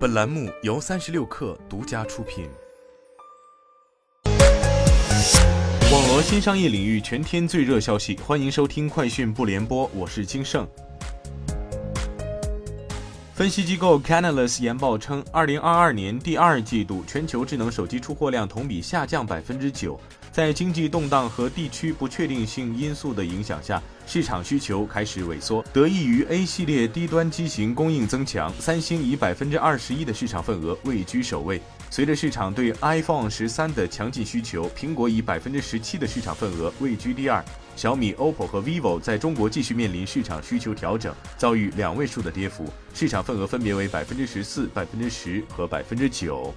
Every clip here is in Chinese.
本栏目由三十六氪独家出品。网罗新商业领域全天最热消息，欢迎收听快讯不联播，我是金盛。分析机构 Canalys 研报称，二零二二年第二季度全球智能手机出货量同比下降百分之九。在经济动荡和地区不确定性因素的影响下，市场需求开始萎缩。得益于 A 系列低端机型供应增强，三星以百分之二十一的市场份额位居首位。随着市场对 iPhone 十三的强劲需求，苹果以百分之十七的市场份额位居第二。小米、OPPO 和 vivo 在中国继续面临市场需求调整，遭遇两位数的跌幅，市场份额分别为百分之十四、百分之十和百分之九。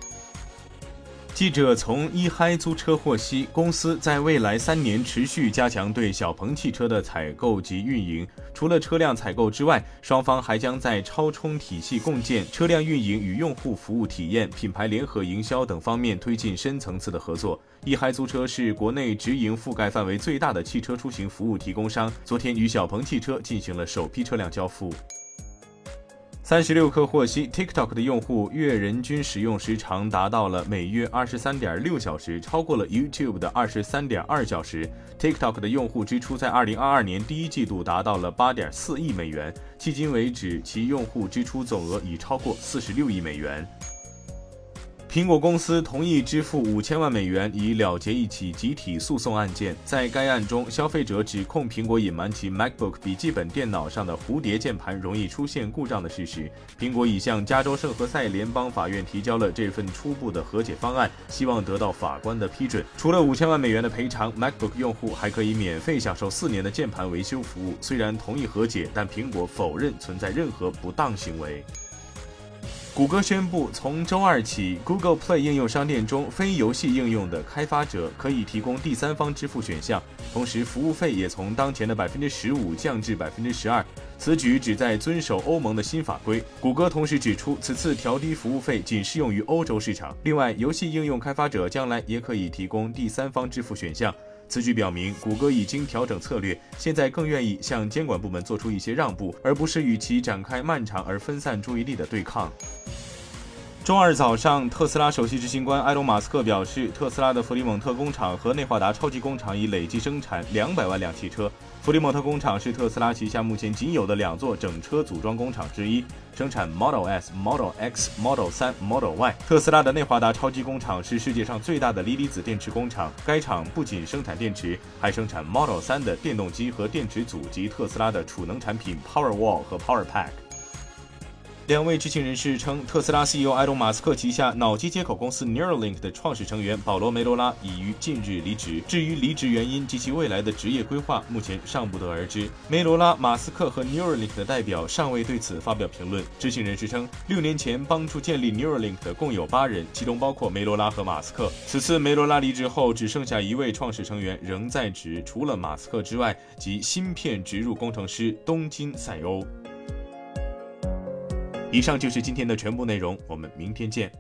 记者从一嗨租车获悉，公司在未来三年持续加强对小鹏汽车的采购及运营。除了车辆采购之外，双方还将在超充体系共建、车辆运营与用户服务体验、品牌联合营销等方面推进深层次的合作。一嗨租车是国内直营覆盖范围最大的汽车出行服务提供商，昨天与小鹏汽车进行了首批车辆交付。三十六氪获悉，TikTok 的用户月人均使用时长达到了每月二十三点六小时，超过了 YouTube 的二十三点二小时。TikTok 的用户支出在二零二二年第一季度达到了八点四亿美元，迄今为止其用户支出总额已超过四十六亿美元。苹果公司同意支付五千万美元以了结一起集体诉讼案件。在该案中，消费者指控苹果隐瞒其 MacBook 笔记本电脑上的蝴蝶键盘容易出现故障的事实。苹果已向加州圣何塞联邦法院提交了这份初步的和解方案，希望得到法官的批准。除了五千万美元的赔偿，MacBook 用户还可以免费享受四年的键盘维修服务。虽然同意和解，但苹果否认存在任何不当行为。谷歌宣布，从周二起，Google Play 应用商店中非游戏应用的开发者可以提供第三方支付选项，同时服务费也从当前的百分之十五降至百分之十二。此举旨在遵守欧盟的新法规。谷歌同时指出，此次调低服务费仅适用于欧洲市场。另外，游戏应用开发者将来也可以提供第三方支付选项。此举表明，谷歌已经调整策略，现在更愿意向监管部门做出一些让步，而不是与其展开漫长而分散注意力的对抗。周二早上，特斯拉首席执行官埃隆·马斯克表示，特斯拉的弗里蒙特工厂和内华达超级工厂已累计生产两百万辆汽车。弗里蒙特工厂是特斯拉旗下目前仅有的两座整车组装工厂之一，生产 Model S、Model X、Model 3、Model Y。特斯拉的内华达超级工厂是世界上最大的锂离子电池工厂，该厂不仅生产电池，还生产 Model 3的电动机和电池组及特斯拉的储能产品 Powerwall 和 Powerpack。两位知情人士称，特斯拉 CEO 埃隆·马斯克旗下脑机接口公司 Neuralink 的创始成员保罗·梅罗拉已于近日离职。至于离职原因及其未来的职业规划，目前尚不得而知。梅罗拉、马斯克和 Neuralink 的代表尚未对此发表评论。知情人士称，六年前帮助建立 Neuralink 的共有八人，其中包括梅罗拉和马斯克。此次梅罗拉离职后，只剩下一位创始成员仍在职，除了马斯克之外，即芯片植入工程师东京赛欧。以上就是今天的全部内容，我们明天见。